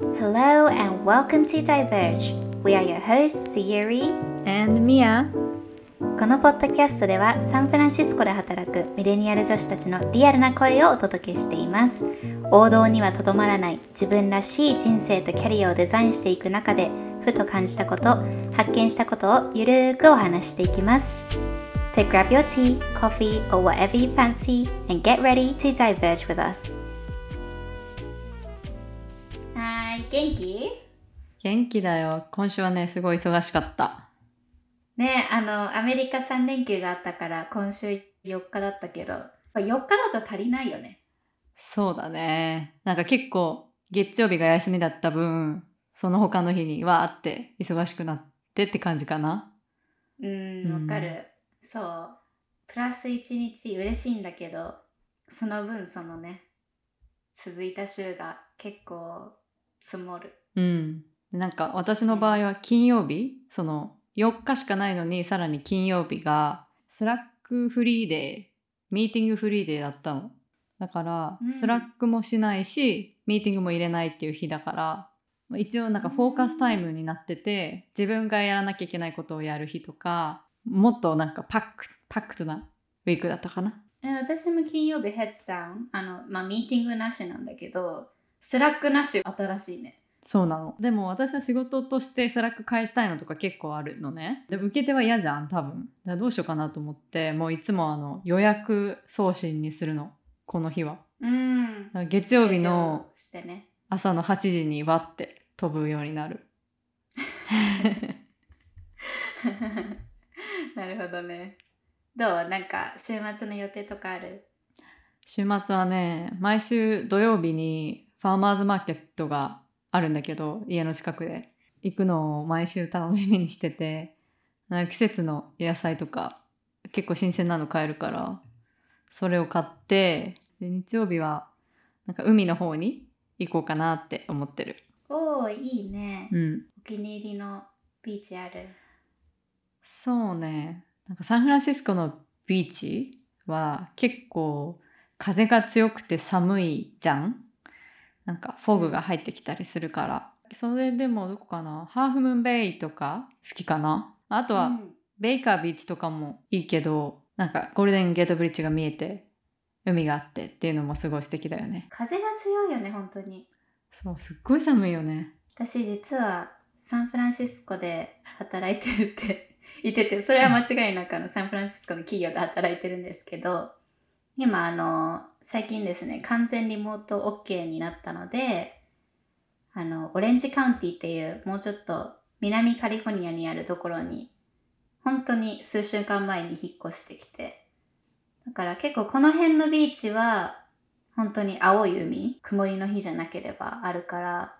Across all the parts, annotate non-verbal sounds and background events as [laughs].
Hello and welcome to Diverge. We are your hosts, Sayuri. And Mia このポッドキャストではサンフランシスコで働くミレニアル女子たちのリアルな声をお届けしています。王道にはとどまらない自分らしい人生とキャリアをデザインしていく中で、ふと感じたこと、発見したことをゆるーくお話していきます。So grab your tea, coffee, or whatever you fancy and get ready to diverge with us. 元気？元気だよ。今週はね、すごい忙しかった。ねあの、アメリカ3連休があったから今週4日だったけど、4日だと足りないよね。そうだね。なんか結構、月曜日が休みだった分、その他の日にはあって忙しくなってって感じかな。ううんん、わかる。そう。プラス1日嬉しいんだけど、その分そのね、続いた週が結構積もる。うん。なんか私の場合は金曜日、その4日しかないのに、さらに金曜日が、 Slack free day、meeting free day だったの。だから、うん Slack もしないし、ミーティングも入れないっていう日だから、まあ一応なんか focus time になってて、自分がやらなきゃいけないことをやる日とか、もっとなんか pack、packed なweek だったかな。え私も金曜日 heads down、あの、まあ、ミーティングなしなんだけど、 Slack なし新しいね。そうなの。でも私は仕事として Slack 返したいのとか結構あるのね。でも受け手は嫌じゃん、多分。だからどうしようかなと思って、もういつもあの予約送信にするの。この日は。うん月曜日の朝の8時にわって飛ぶようになる。[laughs] なるほどね。どう？なんか週末の予定とかある？週末はね、毎週土曜日にファーマーズマーケットがあるんだけど、家の近くで。行くのを毎週楽しみにしてて、なんか季節の野菜とか結構新鮮なの買えるから、それを買って、で日曜日はなんか海の方に行こうかなって思ってる。おー、いいね。うん。お気に入りのビーチある？そうね。なんかサンフランシスコのビーチは結構風が強くて寒いじゃんなんかフォグが入ってきたりするから。それでもどこかな？ハーフムーンベイとか？好きかな？あとは、うんベイカービーチとかもいいけど、なんかゴールデンゲートブリッジが見えて海があってっていうのもすごい素敵だよね。風が強いよね、本当に。そう、すっごい寒いよね。私実はサンフランシスコで働いてるって言ってて、それは間違いなくあのサンフランシスコの企業で働いてるんですけど、今あの、最近ですね、完全リモート OK になったので、あの、オレンジカウンティっていうもうちょっと南カリフォルニアにあるところに、本当に数週間前に引っ越してきて、だから結構この辺のビーチは本当に青い海、曇りの日じゃなければあるから、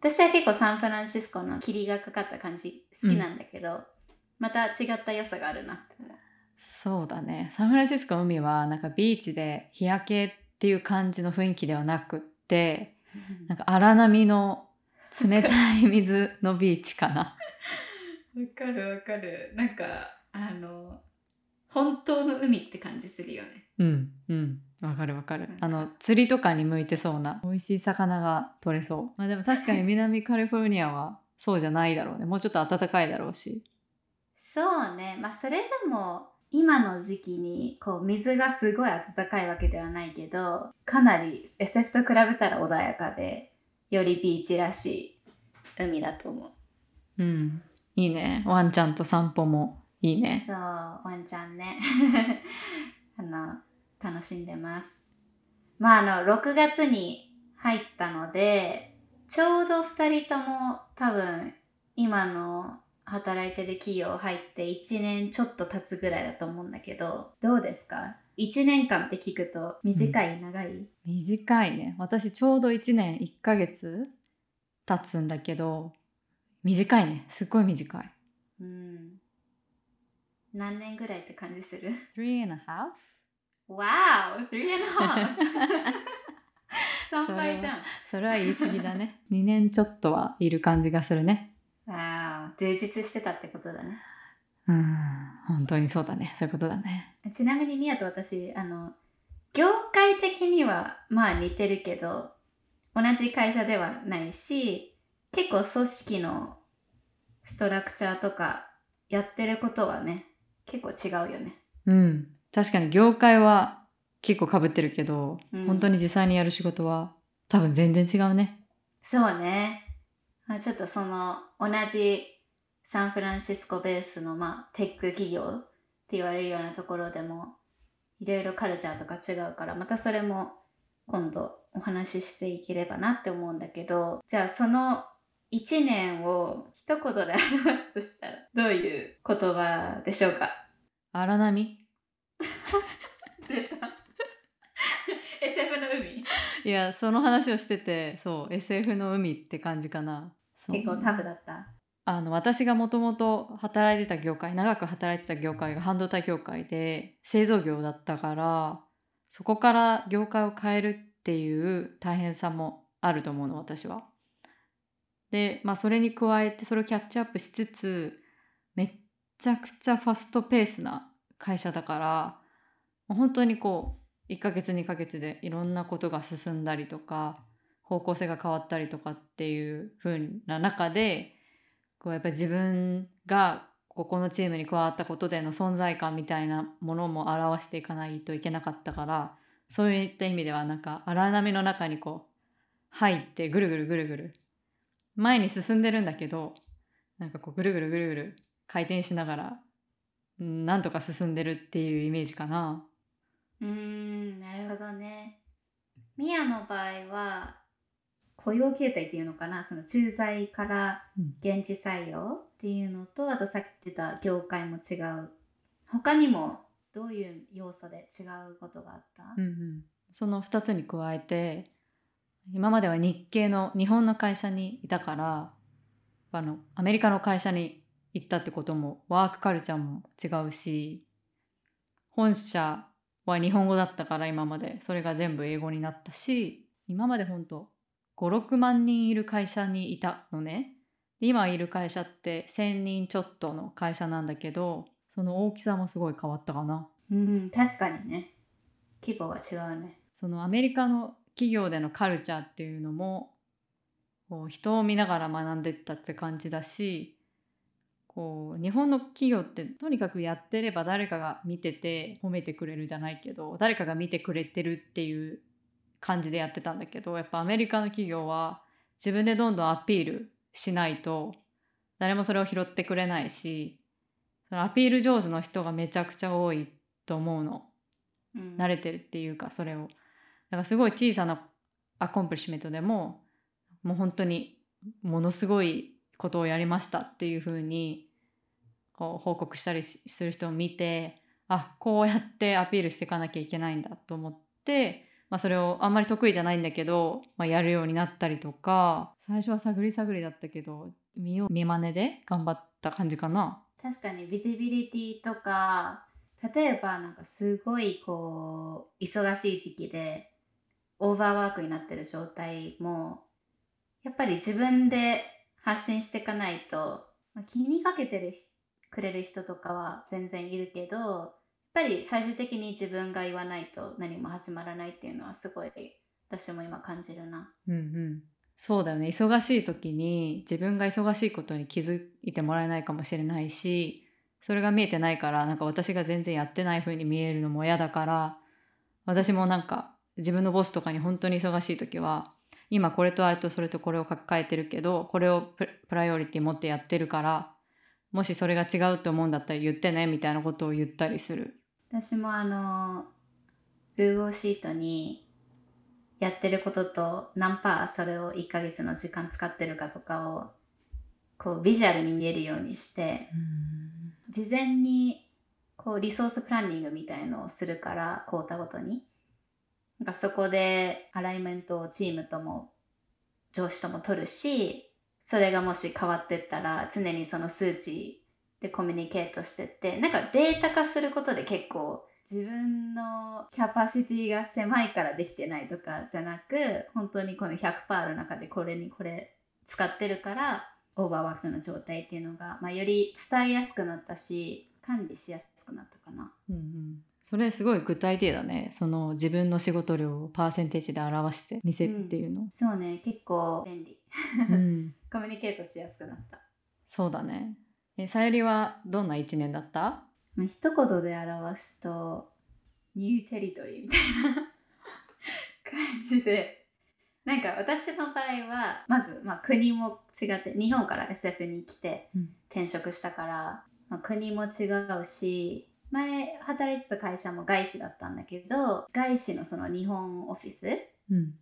私は結構サンフランシスコの霧がかかった感じ好きなんだけど、また違った良さがあるなって思う。そうだね。サンフランシスコの海はなんかビーチで日焼けっていう感じの雰囲気ではなくって、なんか荒波の冷たい水のビーチかな。[laughs] わかるわかる。なんか、あの、本当の海って感じするよね。うん、うん。わかるわかるあの、釣りとかに向いてそうな美味しい魚が取れそう。まあでも確かに南カリフォルニアはそうじゃないだろうね。もうちょっと暖かいだろうし。[laughs] そうね。まあそれでも、今の時期にこう水がすごい暖かいわけではないけど、かなり SF と比べたら穏やかで、よりビーチらしい海だと思う。うん。いいね。ワンちゃんと散歩もいいね。そう、ワンちゃんね。[laughs] あの、楽しんでます。まあ、あの、6月に入ったので、ちょうど2人とも多分、今の働いてる企業入って1年ちょっと経つぐらいだと思うんだけど、どうですか ?1 年間って聞くと短い、長い？短いね。私ちょうど1年1ヶ月経つんだけど、短いね。すっごい短い。うん。何年ぐらいって感じする？three and a half? ?Wow! Three and a half! [laughs] 3倍じゃん。それは言い過ぎだね。2年ちょっとはいる感じがするね。ああ、充実してたってことだね。うん、本当にそうだね。そういうことだね。ちなみにミヤと私、あの、業界的にはまあ似てるけど、同じ会社ではないし結構組織のストラクチャーとかやってることはね結構違うよね。うん確かに業界は結構かぶってるけど、うん本当に実際にやる仕事は多分全然違うねそうね。まあ、ちょっとその同じサンフランシスコベースの、まあ、テック企業って言われるようなところでもいろいろカルチャーとか違うからまたそれも今度お話ししていければなって思うんだけどじゃあその1年を一言で表すとしたらどういう言葉でしょうか？荒波？[laughs] 出た。SF の海？いやその話をしててそう SF の海って感じかな結構タフだった？あの私がもともと働いてた業界長く働いてた業界が半導体業界で製造業だったからそこから業界を変えるっていう大変さもあると思うの私は。でまあそれに加えてそれをキャッチアップしつつめっちゃくちゃファストペースな会社だからもう本当にこう1ヶ月2ヶ月でいろんなことが進んだりとか方向性が変わったりとかっていう風な中でこうやっぱり自分がここのチームに加わったことでの存在感みたいなものも表していかないといけなかったからそういった意味ではなんか荒波の中にこう入ってぐるぐるぐるぐる前に進んでるんだけどなんかこうぐるぐるぐるぐる回転しながらなんとか進んでるっていうイメージかな。うーんなるほどね。ミヤの場合は雇用形態っていうのかな？その駐在からうん。現地採用っていうのとあとさっき言ってた業界も違う。他にもどういう要素で違うことがあった、うんうん、その2つに加えて今までは日系の日本の会社にいたからあのアメリカの会社に行ったってこともワークカルチャーも違うし本社は日本語だったから今までそれが全部英語になったし今までほんと56万人いる会社にいたのね。で今いる会社って1,000人ちょっとの会社なんだけどその大きさもすごい変わったかな。うん確かにね。規模が違うね。そのアメリカの企業でのカルチャーっていうのもこう人を見ながら学んでったって感じだしこう日本の企業ってとにかくやってれば誰かが見てて褒めてくれるじゃないけど誰かが見てくれてるっていう感じでやってたんだけどやっぱアメリカの企業は自分でどんどんアピールしないと誰もそれを拾ってくれないしそのアピール上手の人がめちゃくちゃ多いと思うの。うん慣れてるっていうかそれをだからすごい小さなアコンプリッシュメントでももう本当にものすごいことをやりましたっていう風にこう報告したりしする人を見てあこうやってアピールしていかなきゃいけないんだと思って、まあ、それをあんまり得意じゃないんだけど、まあ、やるようになったりとか最初は探り探りだったけど見よう見まねで頑張った感じかな。確かにビジビリティとか例えばなんかすごいこう忙しい時期でオーバーワークになってる状態もやっぱり自分で発信していかないと、まあ、気にかけてるくれる人とかは全然いるけどっぱり最終的に自分が言わないと何も始まらないっていうのはすごい私も今感じるな。うんうん、そうだよね忙しい時に自分が忙しいことに気づいてもらえないかもしれないしそれが見えてないからなんか私が全然やってない風に見えるのも嫌だから私もなんか自分のボスとかに本当に忙しい時は今これとあれとそれとこれを抱えてるけどこれをププライオリティ持ってやってるからもしそれが違うと思うんだったら言ってねみたいなことを言ったりする。私もあの Google シートにやってることと何パーそれを1ヶ月の時間使ってるかとかをこうビジュアルに見えるようにして事前にこうリソースプランニングみたいのをするからクォーターごとに。なんかそこでアライメントをチームとも上司とも取るしそれがもし変わってったら常にその数値でコミュニケートしてってなんかデータ化することで結構自分のキャパシティが狭いからできてないとかじゃなく本当にこの100%の中でこれにこれ使ってるからオーバーワークの状態っていうのが、まあ、より伝えやすくなったし管理しやすくなったかな。うんうん、それすごい具体的だね。その自分の仕事量をパーセンテージで表して見せるっていうの、そうね。結構便利。うん。[laughs] コミュニケートしやすくなった、そうだねえさゆりはどんな1年だった？まあ、一言で表すとニューテリトリーみたいな感じで。なんか私の場合はまず、まあ、国も違って日本から SF に来てうん。転職したから、まあ、国も違うし前働いてた会社も外資だったんだけど外資のその日本オフィスうん。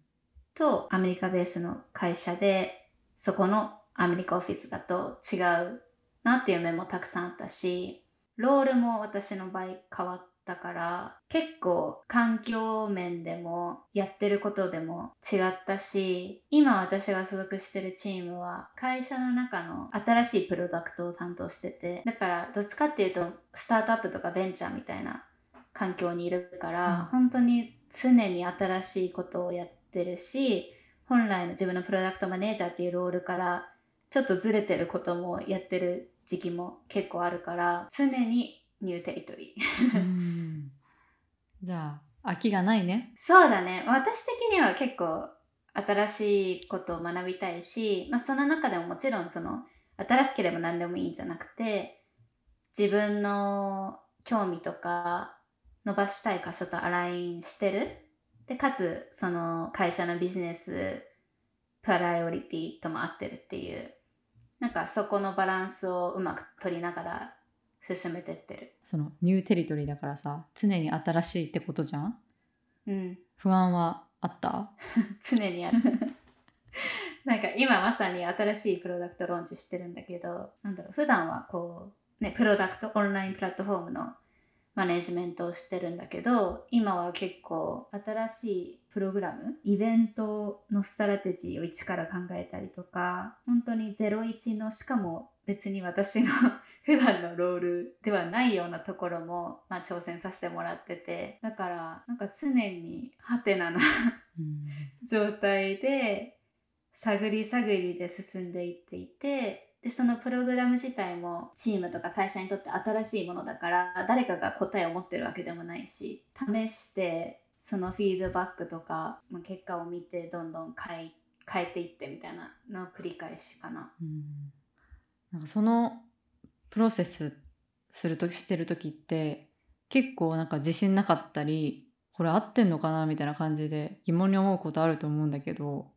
とアメリカベースの会社でそこのアメリカオフィスだと違うなっていう面もたくさんあったしロールも私の場合変わったから結構環境面でもやってることでも違ったし今私が所属してるチームは会社の中の新しいプロダクトを担当しててだからどっちかっていうとスタートアップとかベンチャーみたいな環境にいるから、うん。本当に常に新しいことをやってるし本来の自分のプロダクトマネージャーっていうロールからちょっとずれてることもやってる時期も結構あるから常にニューテリトリー。うん。じゃあ飽きがないね。そうだね。私的には結構新しいことを学びたいし、まあ、その中でももちろんその新しければ何でもいいんじゃなくて自分の興味とか伸ばしたい箇所とアラインしてる。でかつその会社のビジネスプライオリティとも合ってるっていうなんかそこのバランスをうまく取りながら進めてってる。その new territory だからさ常に新しいってことじゃん？うん。不安はあった？[laughs] 常にある。[laughs] なんか今まさに新しいプロダクトローンチしてるんだけどなんだろう普段はこうねプロダクトオンラインプラットフォームのマネジメントをしてるんだけど今は結構新しいプログラムイベントの strategy を一から考えたりとか本当に01のしかも別に私の [laughs] 普段の role ではないようなところも、まあ、挑戦させてもらっててだからなんか常にハテナなうん。状態で探り探りで進んでいっていてでそのプログラム自体もチームとか会社にとって新しいものだから誰かが答えを持ってるわけでもないし試してそのフィードバックとか、まあ、結果を見てどんどん変え変えていってみたいなの繰り返しかな。うん。なんかそのプロセスするとしてる時って結構なんか自信なかったりこれ合ってんのかなみたいな感じで疑問に思うことあると思うんだけど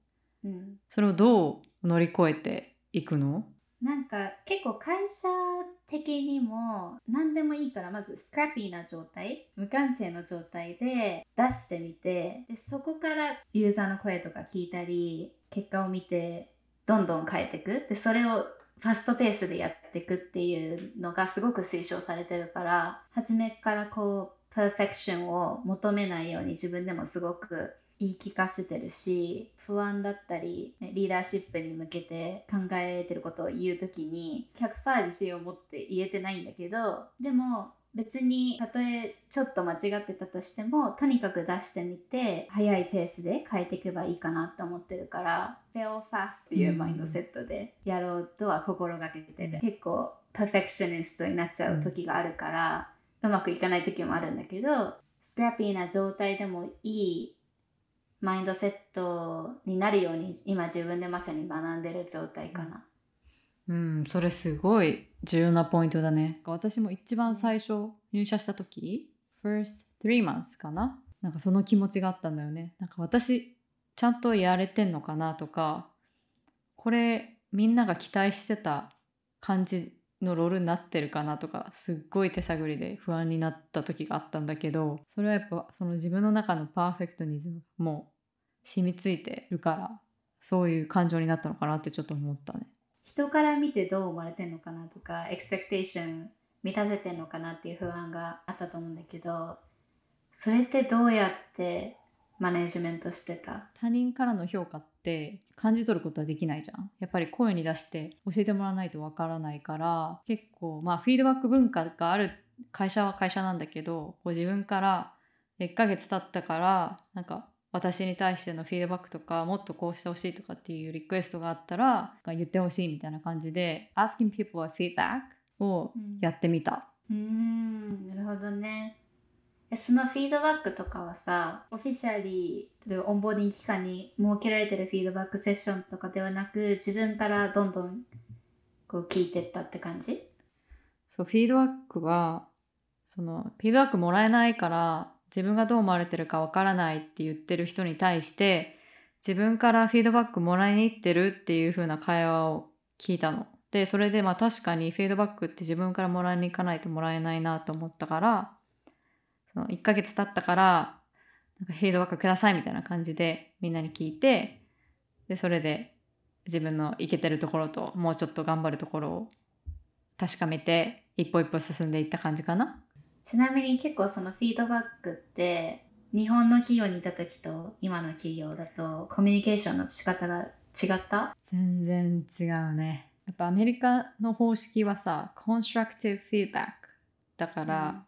うん。それをどう乗り越えていくの？なんか結構会社的にも何でもいいからまずスクラッピーな状態無感性の状態で出してみてでそこからユーザーの声とか聞いたり結果を見てどんどん変えてく。でそれをファストペースでやっていくっていうのがすごく推奨されてるから初めからこうパーフェクションを求めないように自分でもすごく言い聞かせてるし不安だったりねリーダーシップに向けて考えてることを言う時に100%自信を持って言えてないんだけどでも別にたとえちょっと間違ってたとしてもとにかく出してみて早いペースで変えていけばいいかなって思ってるから fail fast っていうマインドセットでやろうとは心がけてる、結構パーフェクショニストになっちゃう時があるから、うまくいかない時もあるんだけどスクラッピーな状態でもいいマインドセットになるように今自分でまさに学んでる状態かな。うんそれすごい重要なポイントだね。私も一番最初入社した時 first three months かな？なんかその気持ちがあったんだよね。なんか私ちゃんとやれてんのかなとかこれみんなが期待してた感じのロールになってるかなとかすっごい手探りで不安になった時があったんだけどそれはやっぱその自分の中のパーフェクトニズムも染みついてるからそういう感情になったのかなってちょっと思ったね。人から見てどう思われてんのかなとかエクスペクテーション満たせてんのかなっていう不安があったと思うんだけどそれってどうやってマネジメントしてた？他人からの評価って感じ取ることはできないじゃんやっぱり声に出して教えてもらわないとわからないから結構まあフィードバック文化がある会社は会社なんだけどこう自分から1ヶ月経ったからなんか私に対してのフィードバックとかもっとこうしてほしいとかっていうリクエストがあったら言ってほしいみたいな感じで asking people a feedback をやってみた、うーん。なるほどね。えそのフィードバックとかはさオフィシャリー例えばオンボーディング期間に設けられてるフィードバックセッションとかではなく自分からどんどんこう聞いてったって感じ？そうフィードバックはそのフィードバックもらえないから自分がどう思われてるかわからないって言ってる人に対して自分からフィードバックもらいに行ってるっていう風な会話を聞いたの。でそれでまあ確かにフィードバックって自分からもらいに行かないともらえないなと思ったからその1ヶ月経ったからなんかフィードバックくださいみたいな感じでみんなに聞いてでそれで自分のいけてるところともうちょっと頑張るところを確かめて一歩一歩進んでいった感じかな。ちなみに結構そのフィードバックって日本の企業にいた時と今の企業だとコミュニケーションの仕方が違った？全然違うね。やっぱアメリカの方式はさ、コンストラクティブフィードバック。だから、うん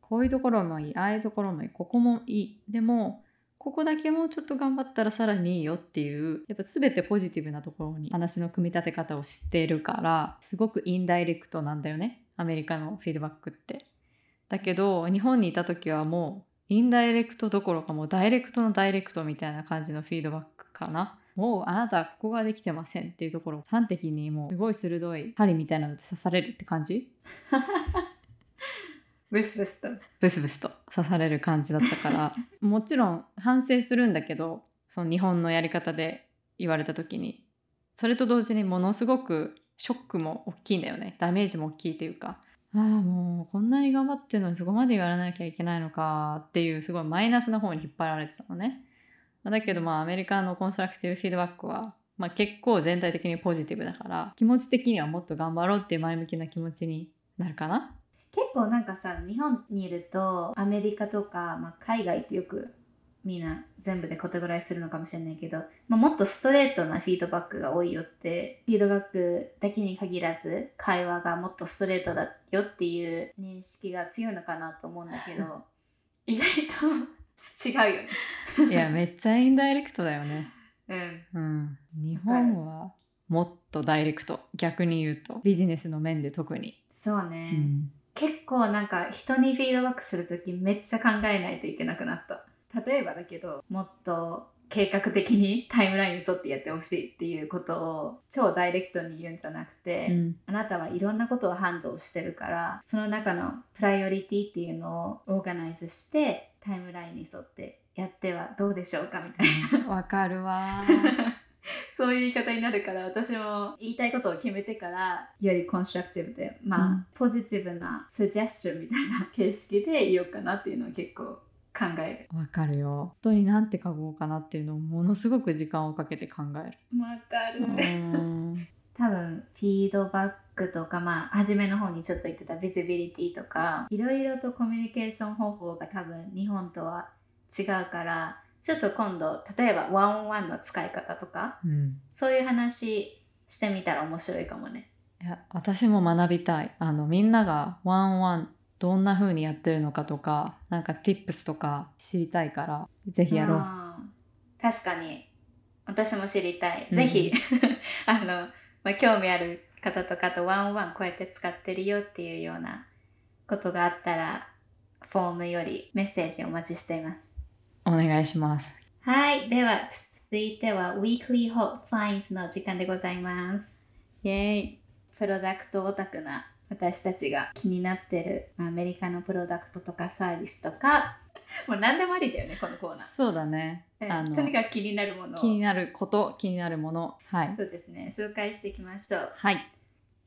こういうところもいい、ああいうところもいい、ここもいい。でも、ここだけもうちょっと頑張ったらさらにいいよっていう、やっぱ全てポジティブなところに話の組み立て方をしてるから、すごくインダイレクトなんだよね。アメリカのフィードバックって。だけど、日本にいた時はもう、インダイレクトどころかもうダイレクトのダイレクトみたいな感じのフィードバックかな。もうあなたはここができてませんっていうところを端的にもうすごい鋭い針みたいなので刺されるって感じ？[laughs] ブスブスと。ブスブスと。刺される感じだったから。もちろん反省するんだけどその日本のやり方で言われた時に。それと同時にものすごくショックも大きいんだよね。ダメージも大きいというかああもうこんなに頑張ってるのにそこまで言われなきゃいけないのかっていうすごいマイナスな方に引っ張られてたのね。だけどまあアメリカのコンストラクティブフィードバックは、まあ、結構全体的にポジティブだから気持ち的にはもっと頑張ろうっていう前向きな気持ちになるかな。結構なんかさ日本にいるとアメリカとか、まあ、海外ってよくみんな全部でカテゴライズするのかもしれないけど、まあ、もっとストレートなフィードバックが多いよってフィードバックだけに限らず会話がもっとストレートだよっていう認識が強いのかなと思うんだけど [laughs] 意外と違うよね。いやめっちゃインダイレクトだよね。うん。うん。日本はもっとダイレクト逆に言うと。ビジネスの面で特に、そうね、うん。結構なんか人にフィードバックする時めっちゃ考えないといけなくなった例えばだけどもっと計画的にタイムラインに沿ってやってほしいっていうことを超ダイレクトに言うんじゃなくて、うん。あなたはいろんなことをハンドルしてるからその中のプライオリティっていうのをオーガナイズしてタイムラインに沿ってやってはどうでしょうかみたいな。わかるわ。[laughs] そういう言い方になるから私も言いたいことを決めてからよりコンストラクティブでまあ、うん。ポジティブなサジェスチョンみたいな形式で言おうかなっていうのを結構考えわかるよ。本当になんて書こうかなっていうのをものすごく時間をかけて考える。わかる、[laughs] 多分フィードバックとかまあ初めの方にちょっと言ってたビジビリティとかいろいろとコミュニケーション方法が多分日本とは違うからちょっと今度例えばワンオンワンの使い方とかうん。そういう話してみたら面白いかもね。いや私も学びたい。あのみんながワンワンどんな風にやってるのかとかなんか tips とか知りたいからぜひやろう。うん確かに。私も知りたい、うん。ぜひ。[laughs] あの、まあ、興味ある方とかとワンワンこうやって使ってるよっていうようなことがあったらフォームよりメッセージお待ちしています。お願いします。はい。では続いては Weekly Hot Finds の時間でございます。イエーイ。プロダクトオタクな私たちが気になってるまあアメリカのプロダクトとかサービスとか [laughs] もう何でもありだよねこのコーナー。そうだね。うんあのとにかく気になるものを。気になること気になるもの。はい。そうですね。紹介していきましょう。はい。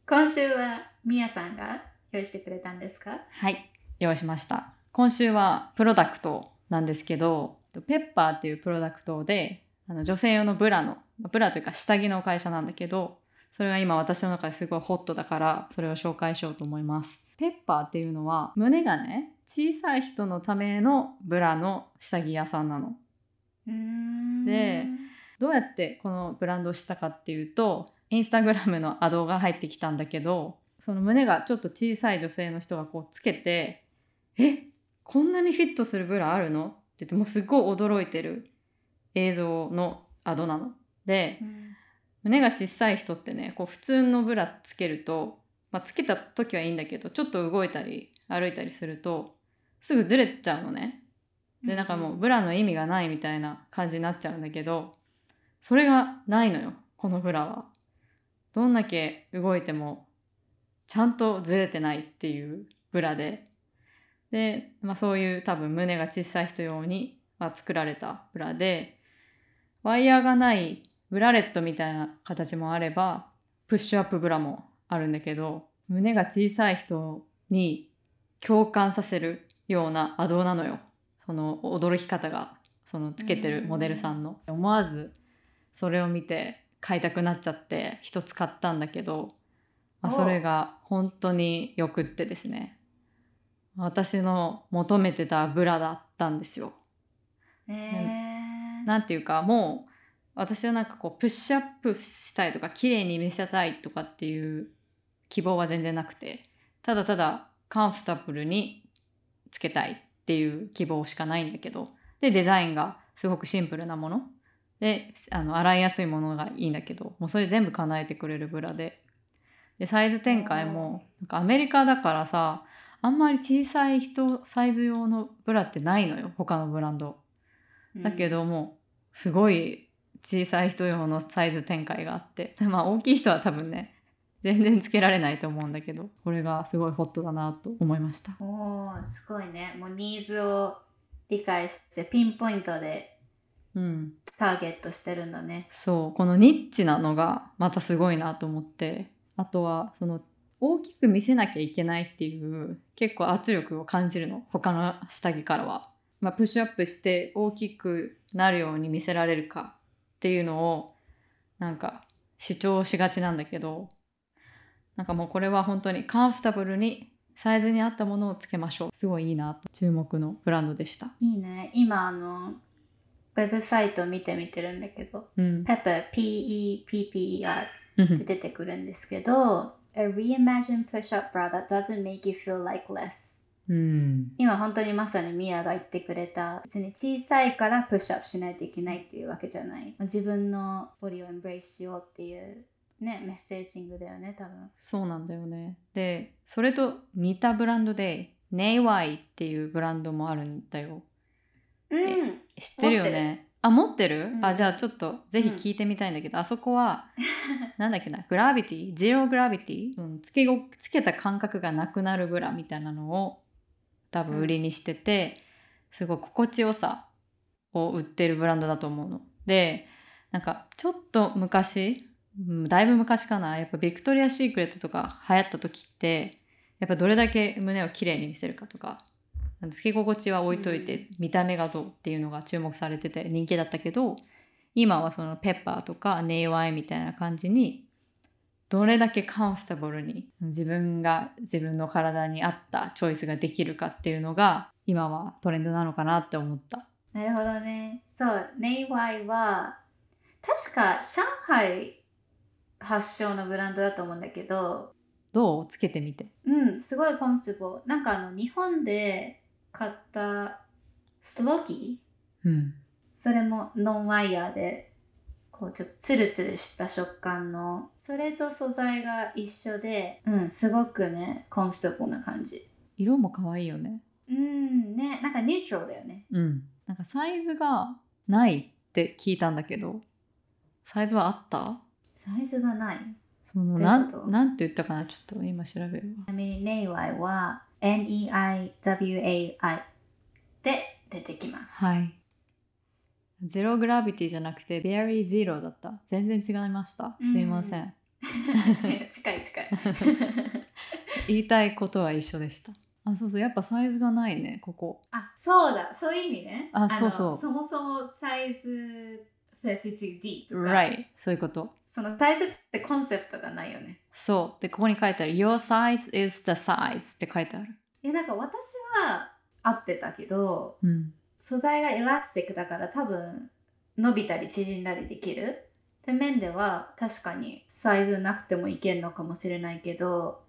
今週はみやさんが用意してくれたんですか？はい。用意しました。今週はプロダクトなんですけどペッパーっていうプロダクトであの女性用のブラのブラというか下着の会社なんだけどそれが今私の中ですごいホットだからそれを紹介しようと思いますペッパーっていうのは胸がね小さい人のためのブラの下着屋さんなのでどうやってこのブランドをしたかっていうとインスタグラムのアドが入ってきたんだけどその胸がちょっと小さい女性の人がこうつけて「えこんなにフィットするブラあるの?」って言ってもうすっごい驚いてる映像のアドなの。でうん胸が小さい人ってねこう普通のブラつけると、まあ、つけた時はいいんだけどちょっと動いたり歩いたりするとすぐずれちゃうのね。でなんかもうブラの意味がないみたいな感じになっちゃうんだけどそれがないのよこのブラは。どんだけ動いてもちゃんとずれてないっていうブラでで、まあ、そういう多分胸が小さい人用に、まあ、作られたブラでワイヤーがないブラレットみたいな形もあればプッシュアップブラもあるんだけど胸が小さい人に共感させるようなアドなのよ。その驚き方がそのつけてるモデルさんの。思わずそれを見て買いたくなっちゃって一つ買ったんだけど、まあ、それが本当によくってですね。私の求めてたブラだったんですよ。へえなんていうかもう私はなんかこうプッシュアップしたいとか綺麗に見せたいとかっていう希望は全然なくてただただカンフタブルにつけたいっていう希望しかないんだけどでデザインがすごくシンプルなもの。であの洗いやすいものがいいんだけどもうそれ全部叶えてくれるブラで。でサイズ展開もなんかアメリカだからさあんまり小さい人サイズ用のブラってないのよ他のブランド。だけどもすごい小さい人用のサイズ展開があって。[laughs] まあ大きい人は多分ね全然つけられないと思うんだけどこれがすごいホットだなと思いました。おーすごいね。もうニーズを理解してピンポイントでうん。ターゲットしてるんだね。そう。このニッチなのがまたすごいなと思って。あとはその大きく見せなきゃいけないっていう結構圧力を感じるの。他の下着からは、まあ、プッシュアップして大きくなるように見せられるかっていうのをなんか主張しがちなんだけどなんかもうこれは本当にカンフタブルにサイズに合ったものをつけましょう。すごいいいなと。注目のブランドでした。いいね。今あのウェブサイト見てみてるんだけどうん、Pepper って出てくるんですけど A reimagined push-up bra that doesn't make you feel like less うん、今本当にまさにミアが言ってくれた。別に小さいからプッシュアップしないといけないっていうわけじゃない。自分のボディをエンブレイスしようっていうねメッセージングだよね多分。そうなんだよね。で、それと似たブランドで、ネイワイっていうブランドもあるんだよ。うん。知ってるよね？あ、持ってる、うん。あ、じゃあちょっとぜひ聞いてみたいんだけど、あそこは、[laughs] なんだっけな、グラビティ、ゼログラビティ、うん、つけごつけた感覚がなくなるブラみたいなのを多分売りにしてて、すごい心地よさを売ってるブランドだと思うの。で、なんかちょっと昔、うんだいぶ昔かな、やっぱビクトリア・シークレットとか流行った時って、やっぱどれだけ胸をきれいに見せるかとか、つけ心地は置いといて、うん。見た目がどうっていうのが注目されてて人気だったけど今はそのペッパーとかネイワイみたいな感じにどれだけカンフタブルに自分が自分の体に合ったチョイスができるかっていうのが今はトレンドなのかなって思った。なるほどねそうネイワイは確か上海発祥のブランドだと思うんだけどどう？つけてみて。うんすごい comfortable なんかあの日本で買った sloggi？うん。それもノンワイヤーでこうちょっとツルツルした触感のそれと素材が一緒でうんすごくねコンフォーな感じ色も可愛いよね。うんねなんかニュートラルだよねうん。なんかサイズがないって聞いたんだけど、サイズはあった？サイズがないそのなんなんて言ったかな？ちょっと今調べるわ。ちなみにネイワイは N-E-I-W-A-I で出てきます。はい。ゼログラビティじゃなくて Very Zero だった。全然違いました。すいません。[laughs] 近い近い。[laughs] 言いたいことは一緒でした。あ、そうそう。やっぱサイズがないね、ここ。あ、そうだ、そういう意味ね。あそうそうのそもそもサイズ 32D とか、Right。そういうこと。そのサイズってコンセプトがないよね。そう。で、ここに書いてある Your size is the size って書いてある。いや、なんか私は合ってたけど、うん。素材がエラスティックだから多分伸びたり縮んだりできる。って面では確かにサイズなくてもいけるのかもしれないけど、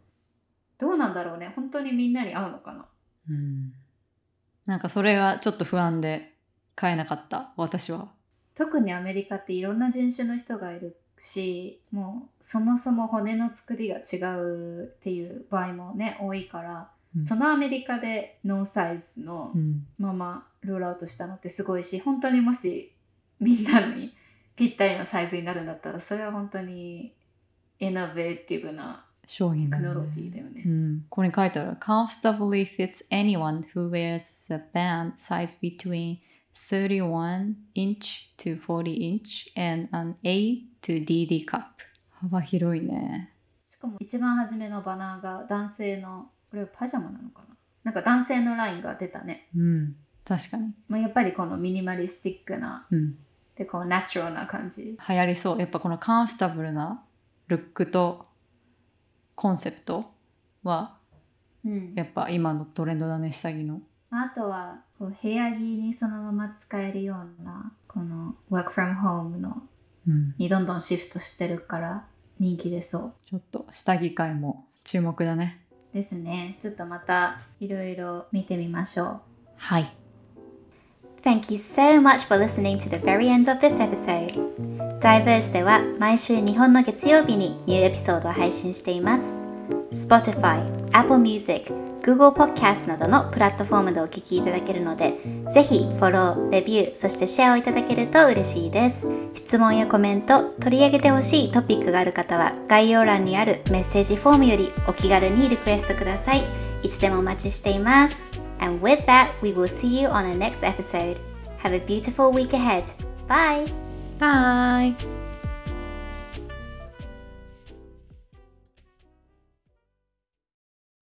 どうなんだろうね。本当にみんなに合うのかな。うん。なんかそれがちょっと不安で買えなかった、私は。特にアメリカっていろんな人種の人がいるしもうそもそも骨の作りが違うっていう場合もね多いからうんそのアメリカでノーサイズのうんままロールアウトしたのってすごいし本当にもしみんなにぴったりのサイズになるんだったらそれは本当にイノベーティブな商品だよねテクノロジーだよね。うん、ここに書いてある comfortably fits anyone who wears a band size between 31 inch to 40 inch and an A to DD cup 幅広いねしかも一番初めのバナーが男性のこれはパジャマなのかななんか男性のラインが出たね。うん確かに。まあ、やっぱりこのミニマリスティックなうん。でこうナチュラルな感じ。流行りそう。やっぱこのカンフタブルなルックとコンセプトはうん、やっぱ今のトレンドだね下着の。あとはこう部屋着にそのまま使えるようなこの work from home のうん。にどんどんシフトしてるから人気出そう。ちょっと下着界も注目だね。ですね。ちょっとまたいろいろ見てみましょう。はい Thank you so much for listening to the very end of this episode. Diverge では毎週日本の月曜日にニューエピソードを配信しています。Spotify、Apple Music、Google Podcast などのプラットフォームでお聞きいただけるのでぜひフォロー、レビュー、そしてシェアをいただけると嬉しいです。質問やコメント、取り上げてほしいトピックがある方は概要欄にあるメッセージフォームよりお気軽にリクエストください。いつでもお待ちしています。And with that, we will see you on the next episode. Have a beautiful week ahead. Bye! バイ